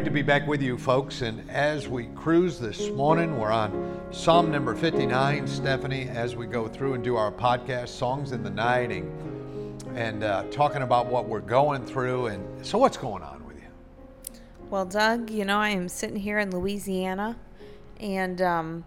Great to be back with you, folks. And as we cruise this morning, we're on Psalm number 59, Stephanie, as we go through and do our podcast, Songs in the Night, and, and uh, talking about what we're going through. And so, what's going on with you? Well, Doug, you know, I am sitting here in Louisiana and um,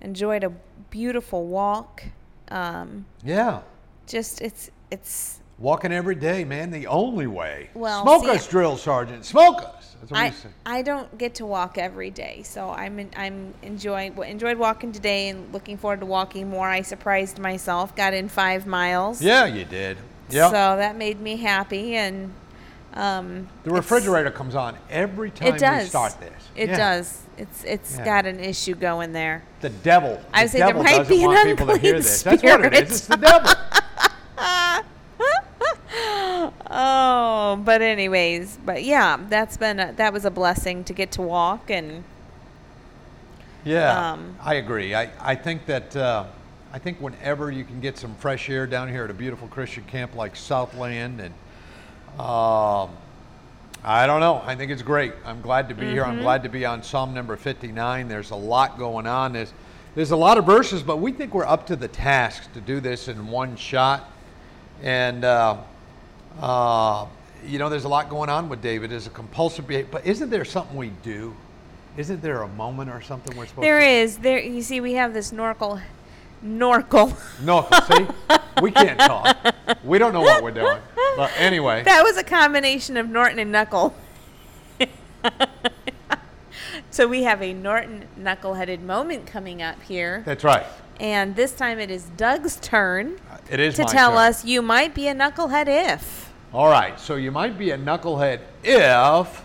enjoyed a beautiful walk. Um, Yeah, just, it's, it's, walking every day, man, the only way. Well, Smoke see, us, drill sergeant. Smoke us. That's what I, we say. I don't get to walk every day, so I'm in, I'm enjoying enjoyed walking today and looking forward to walking more. I surprised myself, got in five miles. Yeah, you did. Yeah. So that made me happy, and um, the refrigerator comes on every time It does we start this. It Yeah. does. It's it's Yeah. got an issue going there. The devil. I the would say there might be an want people to hear unclean this. That's what it spirit. is. It's the devil. Oh, but anyways, but yeah, that's been a, that was a blessing to get to walk and Yeah, Um, I agree. I, I think that uh, I think whenever you can get some fresh air down here at a beautiful Christian camp like Southland, and um, I don't know, I think it's great. I'm glad to be here. Mm-hmm. I'm glad to be on Psalm number 59. There's a lot going on. There's there's a lot of verses, but we think we're up to the task to do this in one shot. And uh, uh, you know, there's a lot going on with David. There's a compulsive behavior, but isn't there something we do? Isn't there a moment or something we're supposed there to is there you see we have this Norkel Norkel. No, see, we can't talk. We don't know what we're doing. But anyway, that was a combination of Norton and Knuckle. so we have a Norton knuckle-headed moment coming up here, that's right. and this time it is Doug's turn It is to tell turn. us you might be a knucklehead if. All right, so you might be a knucklehead if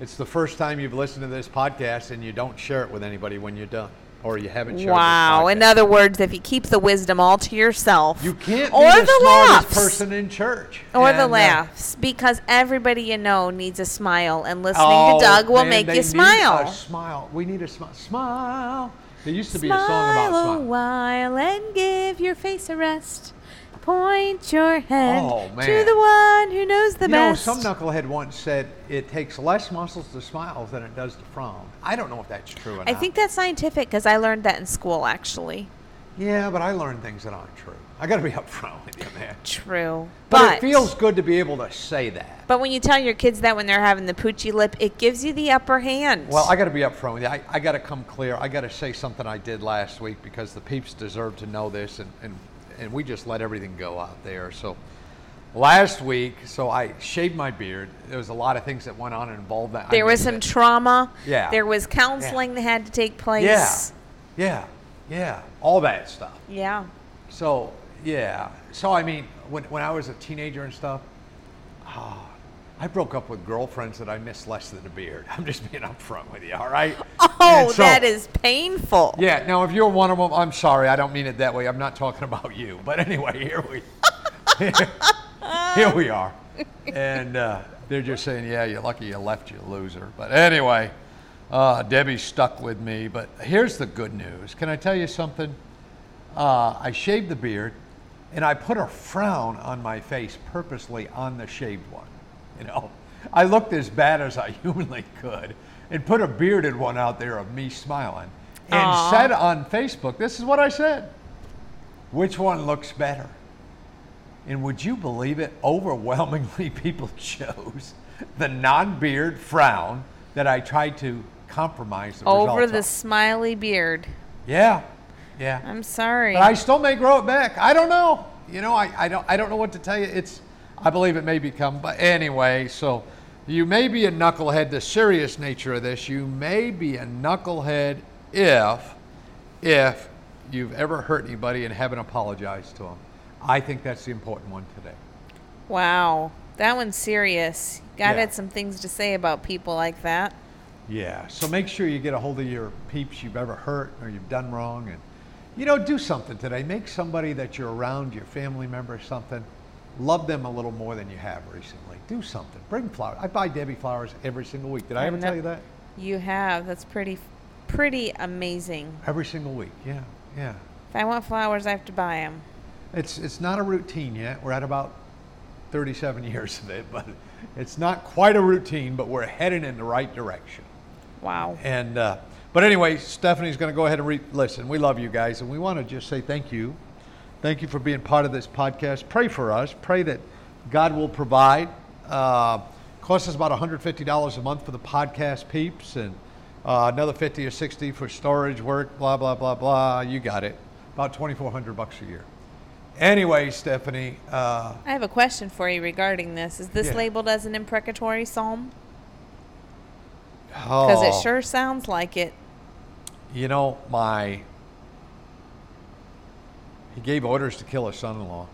it's the first time you've listened to this podcast and you don't share it with anybody when you're done, or you haven't shared. Wow. In other words, if you keep the wisdom all to yourself, you can't or be the, the smartest laughs. person in church, Or And, the uh, because everybody you know needs a smile, and listening oh, to Doug will man, make you need smile. A smile. We need a smile. Smile. There used to be smile a song about a smile. while and give your face a rest. Point your hand Oh, to the one who knows the you know, best. some knucklehead once said it takes less muscles to smile than it does to frown. I don't know if that's true or I not. think that's scientific because I learned that in school, actually. Yeah, but I learned things that aren't true. I got to be upfront with you, man. True, But, it feels good to be able to say that. But when you tell your kids that when they're having the poochy lip, it gives you the upper hand. Well, I got to be upfront with you. I, I got to come clear. I got to say something I did last week because the peeps deserve to know this, and, and, and we just let everything go out there. So last week, so I shaved my beard. There was a lot of things that went on and involved that. I there was some it. trauma. Yeah. There was counseling that had to take place. Yeah, yeah, yeah, all that stuff. Yeah. So yeah, so I mean, when when I was a teenager and stuff, ah, I broke up with girlfriends that I missed less than a beard. I'm just being upfront with you, all right? Oh, so- that is painful. Yeah. Now, if you're one of them, I'm sorry. I don't mean it that way. I'm not talking about you. But anyway, here we here we are, and uh, they're just saying, "Yeah, you're lucky you left, you loser." But anyway, uh, Debbie's stuck with me. But here's the good news. Can I tell you something? Uh, I shaved the beard, and I put a frown on my face purposely on the shaved one. You know, I looked as bad as I humanly could, and put a bearded one out there of me smiling, and Aw. said on Facebook, "This is what I said. Which one looks better?" And would you believe it? Overwhelmingly, people chose the non-beard frown that I tried to compromise the Over the on. smiley beard. Yeah, yeah. I'm sorry. But I still may grow it back. I don't know. You know, I, I don't I don't know what to tell you. It's I believe it may become but anyway, so you may be a knucklehead, the serious nature of this, you may be a knucklehead if if you've ever hurt anybody and haven't apologized to them. I think that's the important one today. wow. That one's serious. God Yeah. had some things to say about people like that. Yeah. So make sure you get a hold of your peeps you've ever hurt or you've done wrong, and you know, do something today. Make somebody that you're around, your family member, or something. Love them a little more than you have recently. Do something. Bring flowers. I buy Debbie flowers every single week. Did I I've ever tell you that? You have. That's pretty, pretty amazing. Every single week. Yeah. Yeah. If I want flowers, I have to buy them. It's it's not a routine yet. We're at about 37 years of it, but it's not quite a routine. But we're heading in the right direction. Wow. And uh, but anyway, Stephanie's going to go ahead and re- listen. We love you guys, and we want to just say thank you, thank you for being part of this podcast. Pray for us. Pray that God will provide. Uh, costs us about 150 dollars a month for the podcast peeps, and uh, another 50 or 60 for storage work. Blah blah blah blah. You got it. About 2,400 bucks a year. Anyway, Stephanie. Uh, I have a question for you regarding this. Is this Yeah. labeled as an imprecatory psalm? Because oh, it sure sounds like it. You know, my he gave orders to kill his son-in-law,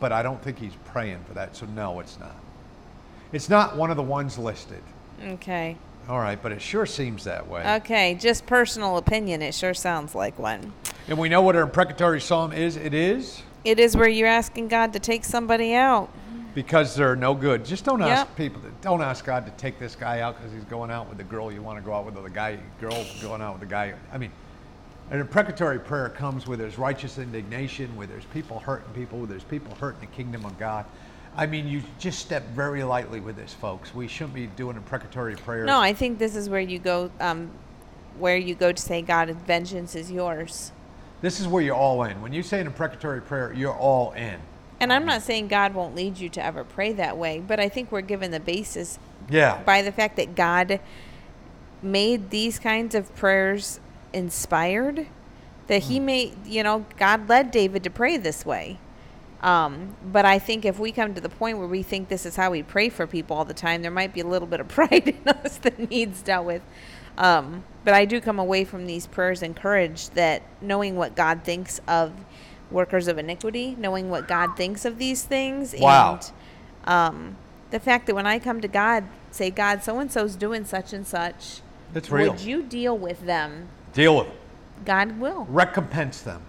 but I don't think he's praying for that. So no, it's not. It's not one of the ones listed. Okay. All right, but it sure seems that way. Okay. Just personal opinion. It sure sounds like one. and we know what an imprecatory psalm is. It is It is where you're asking God to take somebody out. because they're no good. Just don't ask Yep. people. To, don't ask God to take this guy out because he's going out with the girl you want to go out with, or the guy girl going out with the guy. I mean, an imprecatory prayer comes where there's righteous indignation, where there's people hurting people, where there's people hurting the kingdom of God. I mean, you just step very lightly with this, folks. We shouldn't be doing imprecatory prayers. No, I think this is where you go. Um, where you go to say, God, vengeance is yours. this is where you're all in. When you say an imprecatory prayer, you're all in. And I'm not saying God won't lead you to ever pray that way, but I think we're given the basis Yeah. by the fact that God made these kinds of prayers inspired that he Hmm. made you know God led David to pray this way um, but I think if we come to the point where we think this is how we pray for people all the time there might be a little bit of pride in us that needs dealt with um, but I do come away from these prayers encouraged that knowing what God thinks of workers of iniquity knowing what God thinks of these things Wow. and um, the fact that when I come to God, say, God, so and so's doing such and such, It's real. would you deal with them? Deal with them. God will. Recompense them.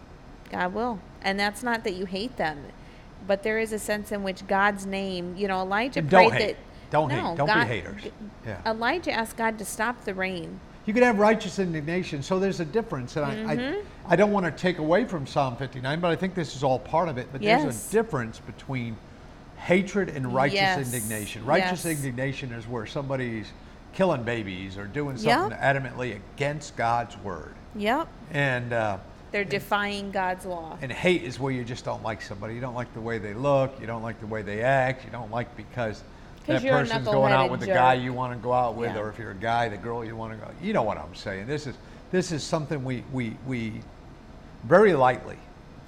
God will. And that's not that you hate them, but there is a sense in which God's name, you know, Elijah And prayed don't hate. that. Don't no, hate. Don't be God- haters. Yeah. Elijah asked God to stop the rain. You could have righteous indignation. So there's a difference. And I, Mm-hmm. I, I don't want to take away from Psalm 59, but I think this is all part of it. But there's a difference between hatred and righteous Yes. indignation. Righteous Yes. indignation is where somebody's killing babies or doing Yep. something adamantly against God's word. Yep. And, uh, They're defying God's law. and hate is where you just don't like somebody. You don't like the way they look. You don't like the way they act. You don't like because that person's going out knuckleheaded with the guy you want to go out with, Yeah. or if you're a guy, the girl you want to go. You know what I'm saying? This is this is something we we we very lightly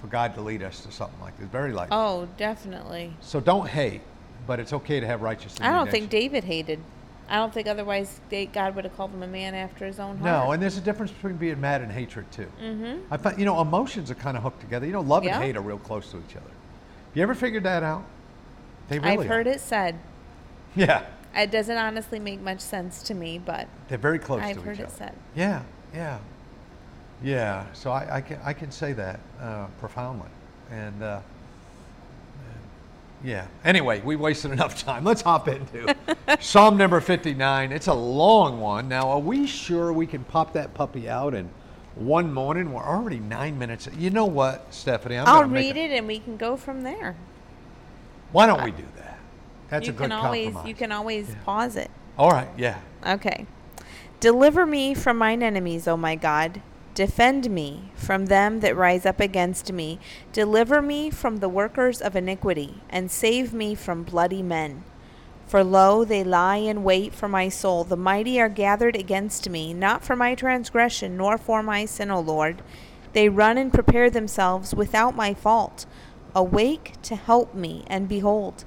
for God to lead us to something like this. Very lightly. Oh, definitely. So don't hate, but it's okay to have righteous. I don't think. David hated. I don't think otherwise they, God would have called him a man after his own heart. No, and there's a difference between being mad and hatred too. Mm-hmm. I find you know emotions are kind of hooked together. You know, love Yeah. and hate are real close to each other. Have you ever figured that out? They really I've heard are. it said. Yeah, It doesn't honestly make much sense to me, but they're very close I've heard it said. Yeah, yeah, yeah. So I, I can I can say that uh, profoundly, and uh, yeah. Anyway, we wasted enough time. Let's hop into Psalm number fifty-nine. It's a long one. Now, are we sure we can pop that puppy out in one morning? We're already nine minutes. You know what, Stephanie? I'm I'll read a- it and we can go from there. Why don't we do that? That's you a good can always compromise. you can always pause it. All right. Yeah. Okay. Deliver me from mine enemies, O my God. Defend me from them that rise up against me. Deliver me from the workers of iniquity, and save me from bloody men. For lo, they lie in wait for my soul. The mighty are gathered against me, not for my transgression, nor for my sin, O Lord. They run and prepare themselves without my fault. Awake to help me, and behold,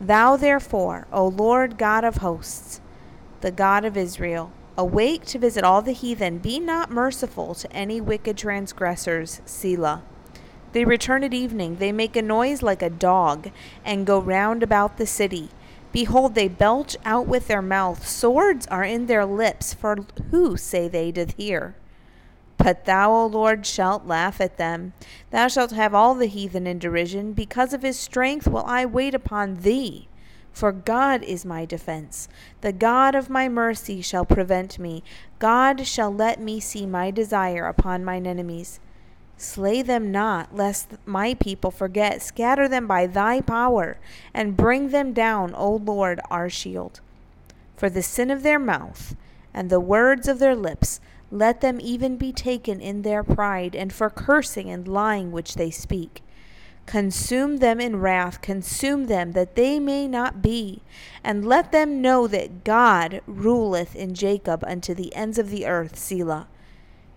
Thou therefore, O Lord God of hosts, the God of Israel, awake to visit all the heathen. Be not merciful to any wicked transgressors. Selah. They return at evening. They make a noise like a dog and go round about the city. Behold, they belch out with their mouth. Swords are in their lips. For who, say they, doth hear? But thou, O Lord, shalt laugh at them. Thou shalt have all the heathen in derision. Because of his strength will I wait upon thee. For God is my defense. The God of my mercy shall prevent me. God shall let me see my desire upon mine enemies. Slay them not, lest my people forget. Scatter them by thy power, and bring them down, O Lord, our shield. For the sin of their mouth and the words of their lips, let them even be taken in their pride, and for cursing and lying which they speak. Consume them in wrath, consume them, that they may not be. And let them know that God ruleth in Jacob unto the ends of the earth, Selah.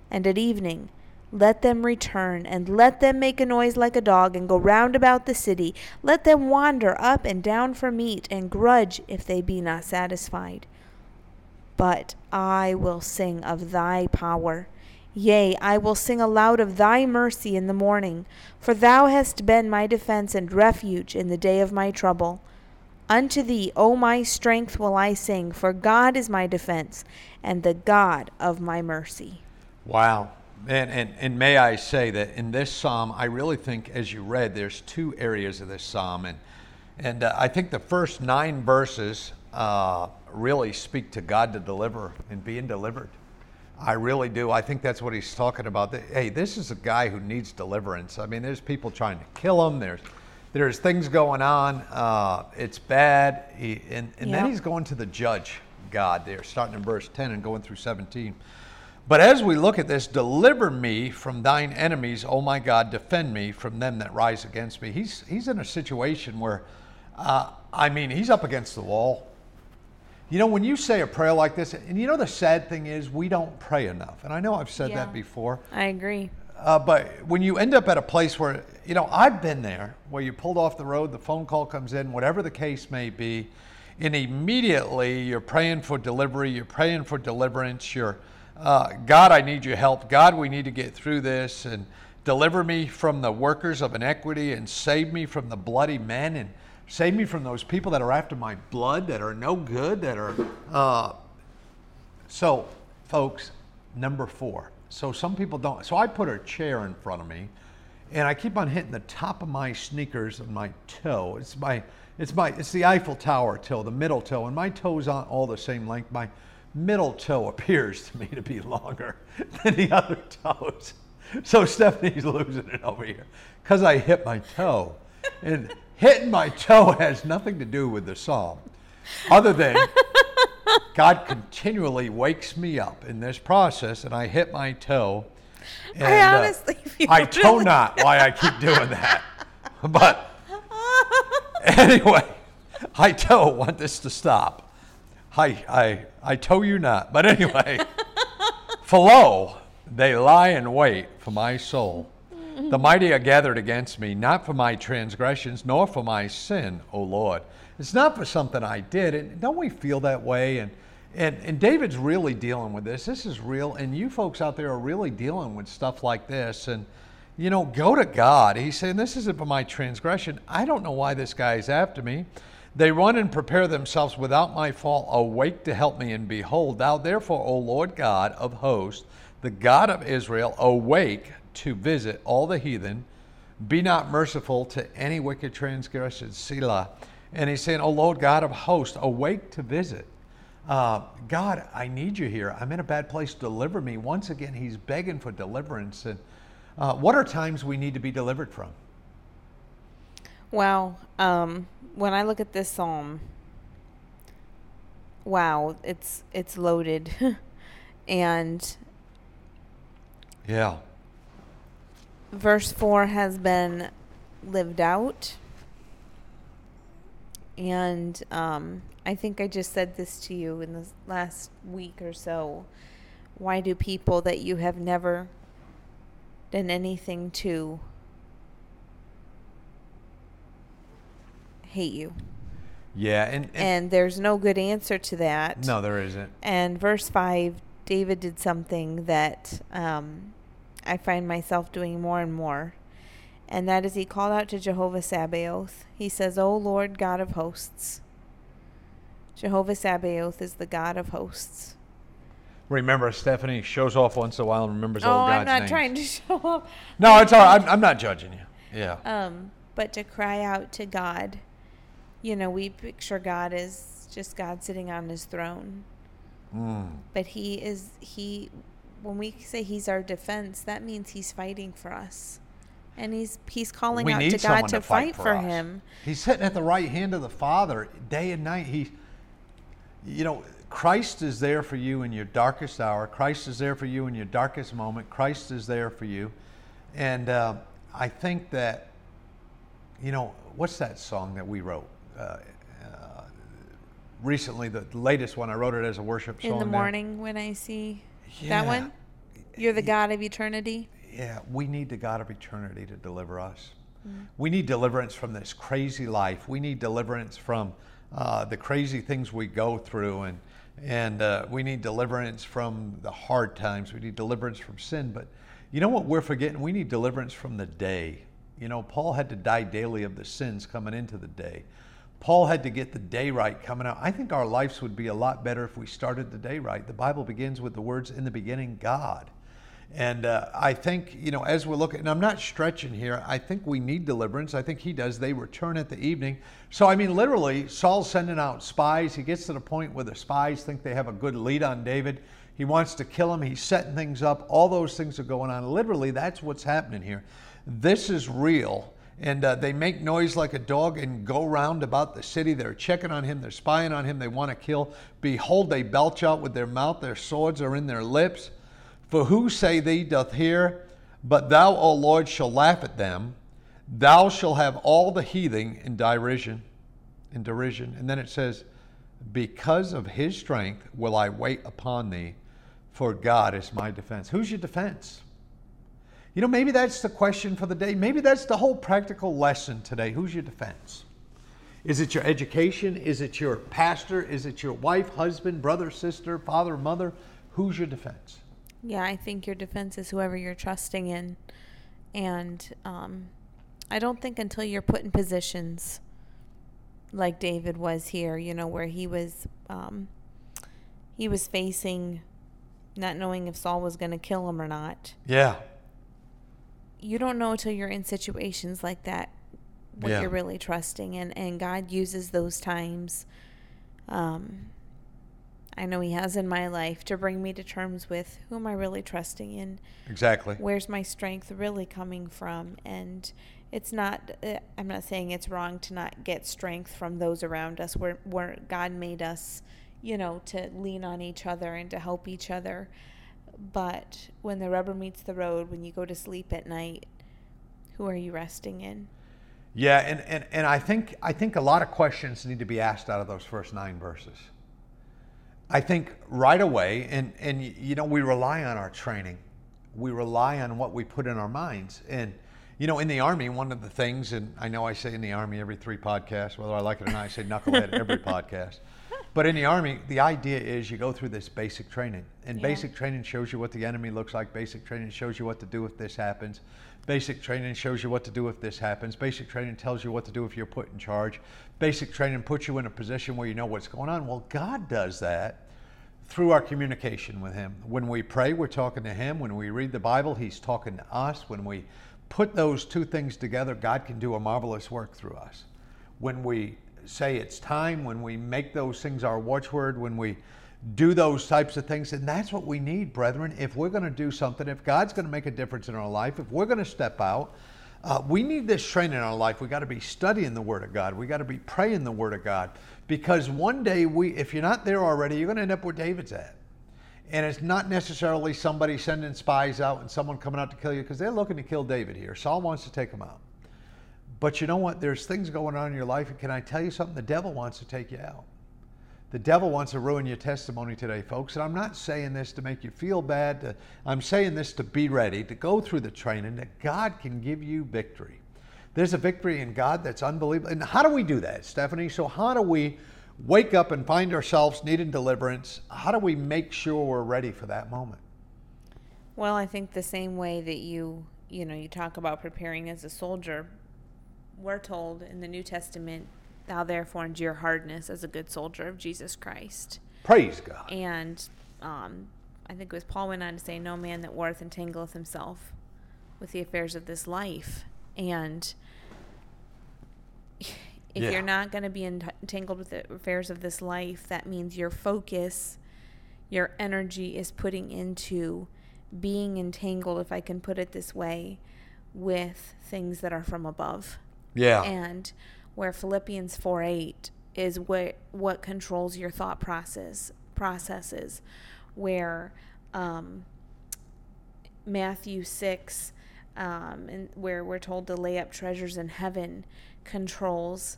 And at evening, let them return, and let them make a noise like a dog, and go round about the city. Let them wander up and down for meat, and grudge if they be not satisfied. But I will sing of thy power. Yea, I will sing aloud of thy mercy in the morning, for thou hast been my defense and refuge in the day of my trouble. Unto thee, O my strength, will I sing, for God is my defense and the God of my mercy. Wow. And, and, and may I say that in this psalm, I really think, as you read, there's two areas of this psalm. And, and uh, I think the first nine verses uh, really speak to God to deliver and being delivered. I really do. I think that's what he's talking about. Hey, this is a guy who needs deliverance. I mean, there's people trying to kill him. There's there's things going on. Uh, it's bad. He, and and then he's going to the judge, God, there, starting in verse 10 and going through 17. But as we look at this, deliver me from thine enemies, O my God, defend me from them that rise against me. He's, he's in a situation where, uh, I mean, he's up against the wall. You know, when you say a prayer like this, and you know the sad thing is, we don't pray enough. And I know I've said yeah, that before. I agree. Uh, but when you end up at a place where, you know, I've been there, where you pulled off the road, the phone call comes in, whatever the case may be, and immediately you're praying for delivery, you're praying for deliverance, you're, uh, God, I need your help. God, we need to get through this and deliver me from the workers of iniquity and save me from the bloody men and Save me from those people that are after my blood, that are no good, that are. Uh, so, folks, number four. So, some people don't. So, I put a chair in front of me and I keep on hitting the top of my sneakers and my toe. It's my. It's my it's the Eiffel Tower toe, the middle toe, and my toes aren't all the same length. My middle toe appears to me to be longer than the other toes. So Stephanie's losing it over here because I hit my toe. And hitting my toe has nothing to do with the psalm, other than God continually wakes me up in this process, and I hit my toe. And, I uh, honestly uh, feel I toe really not why I keep doing that, but anyway, I don't want this to stop. I I I tow you not, but anyway, for lo, they lie in wait for my soul. The mighty are gathered against me, not for my transgressions, nor for my sin, O Lord. It's not for something I did. And don't we feel that way? And, and, and David's really dealing with this. This is real. And you folks out there are really dealing with stuff like this. And, you know, go to God. He's saying, This isn't for my transgression. I don't know why this guy is after me. They run and prepare themselves without my fault. Awake to help me. And behold, thou therefore, O Lord God of hosts, the God of Israel, awake to visit all the heathen. Be not merciful to any wicked transgression, Selah. And he's saying, Oh Lord God of hosts, awake to visit. Uh, God, I need you here. I'm in a bad place. Deliver me. Once again, he's begging for deliverance. And uh, what are times we need to be delivered from? Wow. Um, when I look at this psalm, wow, it's it's loaded, and yeah, verse 4 has been lived out. And um, I think I just said this to you in the last week or so. Why do people that you have never done anything to hate you? Yeah, and, and, and there's no good answer to that. No, there isn't. And verse five, David did something that um, I find myself doing more and more. And that is he called out to Jehovah Sabaoth. He says, O Lord God of hosts. Jehovah Sabaoth is the God of hosts. Remember, Stephanie shows off once in a while and remembers oh, all God's I'm not names. trying to show off. No, it's all right. I'm, I'm not judging you. Yeah. Um, but to cry out to God, you know, we picture God as just God sitting on his throne. Mm. But he is, he, when we say he's our defense, that means he's fighting for us. And he's he's calling we out need to God to, to fight, for, us. him. He's sitting at the right hand of the Father day and night. He, you know, Christ is there for you in your darkest hour. Christ is there for you in your darkest moment. Christ is there for you, and uh, I think that, you know, what's that song that we wrote? Uh, uh, recently, the latest one, I wrote it as a worship song. In the there. morning when I see Yeah. that one, you're the God of eternity. Yeah, we need the God of eternity to deliver us. We need deliverance from this crazy life. We need deliverance from uh, the crazy things we go through, and and uh, we need deliverance from the hard times. We need deliverance from sin. But you know what we're forgetting? We need deliverance from the day. You know, Paul had to die daily of the sins coming into the day. Paul had to get the day right coming out. I think our lives would be a lot better if we started the day right. The Bible begins with the words, in the beginning, God. And uh, I think, you know, as we're looking, and I'm not stretching here, I think we need deliverance. I think he does. They return at the evening. So, I mean, literally, Saul's sending out spies. He gets to the point where the spies think they have a good lead on David. He wants to kill him. He's setting things up. All those things are going on. Literally, that's what's happening here. This is real. And uh, they make noise like a dog and go round about the city. They're checking on him. They're spying on him. They want to kill. Behold, they belch out with their mouth. Their swords are in their lips. For who say thee doth hear? But thou, O Lord, shall laugh at them. Thou shall have all the heathen in derision, in derision. And then it says, Because of his strength will I wait upon thee, for God is my defense. Who's your defense? You know, maybe that's the question for the day. Maybe that's the whole practical lesson today. Who's your defense? Is it your education? Is it your pastor? Is it your wife, husband, brother, sister, father, mother? Who's your defense? Yeah, I think your defense is whoever you're trusting in. And um, I don't think until you're put in positions like David was here, you know, where he was um, he was facing not knowing if Saul was going to kill him or not. Yeah. You don't know until you're in situations like that what Yeah. you're really trusting and and God uses those times um I know he has in my life to bring me to terms with who am I really trusting in? Exactly. Where's my strength really coming from? And it's not, uh, I'm not saying it's wrong to not get strength from those around us where, where God made us, you know, to lean on each other and to help each other. But when the rubber meets the road, when you go to sleep at night, who are you resting in? Yeah, and, and, and I think I think a lot of questions need to be asked out of those first nine verses. I think right away, and, and you know, we rely on our training. We rely on what we put in our minds. And, you know, in the Army, one of the things, and I know I say in the Army every three podcasts, whether I like it or not, I say knucklehead every podcast. But in the Army, the idea is you go through this basic training. And Yeah. basic training shows you what the enemy looks like. Basic training shows you what to do if this happens. Basic training shows you what to do if this happens. Basic training tells you what to do if you're put in charge. Basic training puts you in a position where you know what's going on. Well, God does that through our communication with Him. When we pray, we're talking to Him. When we read the Bible, He's talking to us. When we put those two things together, God can do a marvelous work through us. When we say it's time, when we make those things our watchword, when we do those types of things, and that's what we need, brethren. If we're going to do something, if God's going to make a difference in our life, if we're going to step out, uh, we need this training in our life. We got to be studying the Word of God. We got to be praying the Word of God, because one day we, if you're not there already, you're going to end up where David's at. And it's not necessarily somebody sending spies out and someone coming out to kill you, because they're looking to kill David here. Saul wants to take him out. But you know what? There's things going on in your life, and can I tell you something? The devil wants to take you out. The devil wants to ruin your testimony today, folks. And I'm not saying this to make you feel bad. To, I'm saying this to be ready, to go through the training that God can give you victory. There's a victory in God that's unbelievable. And how do we do that, Stephanie? So, how do we wake up and find ourselves needing deliverance? How do we make sure we're ready for that moment? Well, I think the same way that you you know, you talk about preparing as a soldier. We're told in the New Testament, "Thou therefore endure hardness as a good soldier of Jesus Christ." Praise God. And um, I think it was Paul went on to say, "No man that warreth entangleth himself with the affairs of this life." And if Yeah. you're not going to be entangled with the affairs of this life, that means your focus, your energy is putting into being entangled, if I can put it this way, with things that are from above. Yeah. And where Philippians 4 8 is what, what controls your thought process processes, where um, Matthew 6, um, and where we're told to lay up treasures in heaven, controls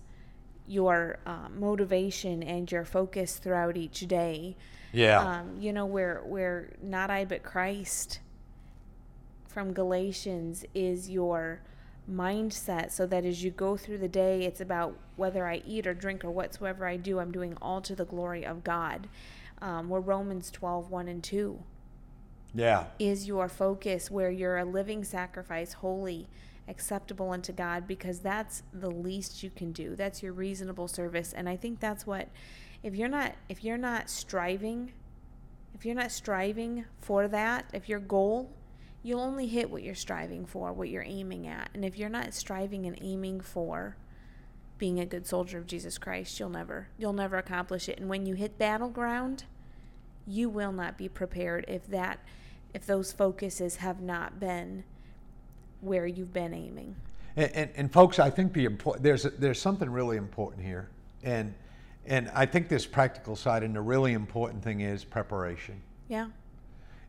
your uh, motivation and your focus throughout each day. yeah. Um, you know, where where not I but Christ from Galatians is your mindset so that as you go through the day it's about whether I eat or drink or whatsoever I do I'm doing all to the glory of God. Um, where Romans 12 1 and 2 yeah. is your focus where you're a living sacrifice holy acceptable unto God because that's the least you can do. That's your reasonable service. And I think that's what if you're not if you're not striving if you're not striving for that if your goal you'll only hit what you're striving for what you're aiming at and if you're not striving and aiming for being a good soldier of Jesus Christ you'll never you'll never accomplish it and when you hit battleground you will not be prepared if that if those focuses have not been where you've been aiming. And, and, and folks, I think the important there's there's something really important here, and and I think this practical side and the really important thing is preparation. Yeah.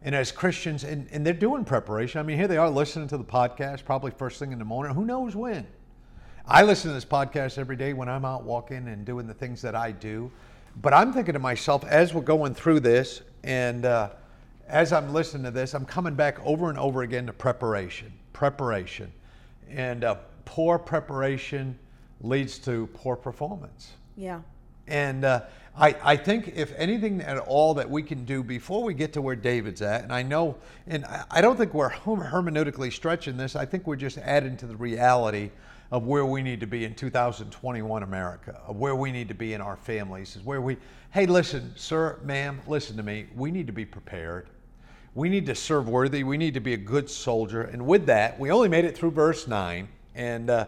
And as Christians, and, and they're doing preparation. I mean, here they are listening to the podcast, probably first thing in the morning. Who knows when? I listen to this podcast every day when I'm out walking and doing the things that I do. But I'm thinking to myself as we're going through this, and uh, as I'm listening to this, I'm coming back over and over again to preparation, preparation, and uh, poor preparation leads to poor performance. Yeah. And uh, I, I think if anything at all that we can do before we get to where David's at, and I know, and I, don't think we're hermeneutically stretching this, I think we're just adding to the reality of where we need to be in 2021 America, of where we need to be in our families, is where we, hey, listen, sir, ma'am, listen to me, we need to be prepared. We need to serve worthy. We need to be a good soldier. And with that, we only made it through verse 9. And, uh,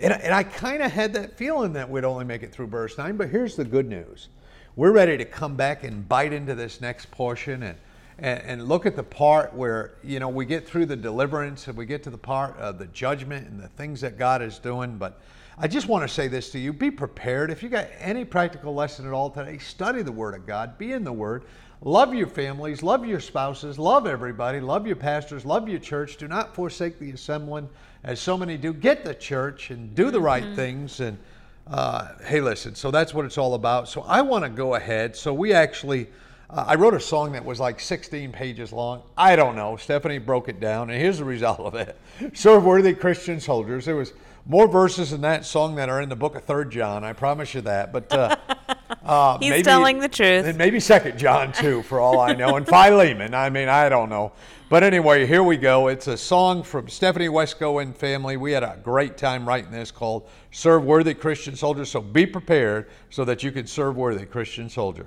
and, and I kind of had that feeling that we'd only make it through verse 9. But here's the good news we're ready to come back and bite into this next portion and, and, and look at the part where, you know, we get through the deliverance and we get to the part of the judgment and the things that God is doing. But I just want to say this to you be prepared. If you got any practical lesson at all today, study the Word of God, be in the Word. Love your families, love your spouses, love everybody, love your pastors, love your church. Do not forsake the assembling as so many do. Get the church and do the right things. And uh, hey, listen, so that's what it's all about. So I want to go ahead. So we actually, uh, I wrote a song that was like 16 pages long. I don't know. Stephanie broke it down, and here's the result of it Serve worthy Christian soldiers. There was more verses in that song that are in the book of Third John. I promise you that. But uh, uh, He's maybe- telling the truth. and maybe Second John too, for all I know, and Philemon. I mean, I don't know, but anyway, here we go. It's a song from Stephanie Wesco and family. We had a great time writing this called "Serve Worthy Christian Soldier." So be prepared so that you can serve worthy Christian soldier.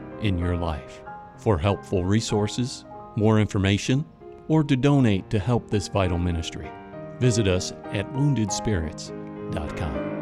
in your life. For helpful resources, more information, or to donate to help this vital ministry, visit us at woundedspirits.com.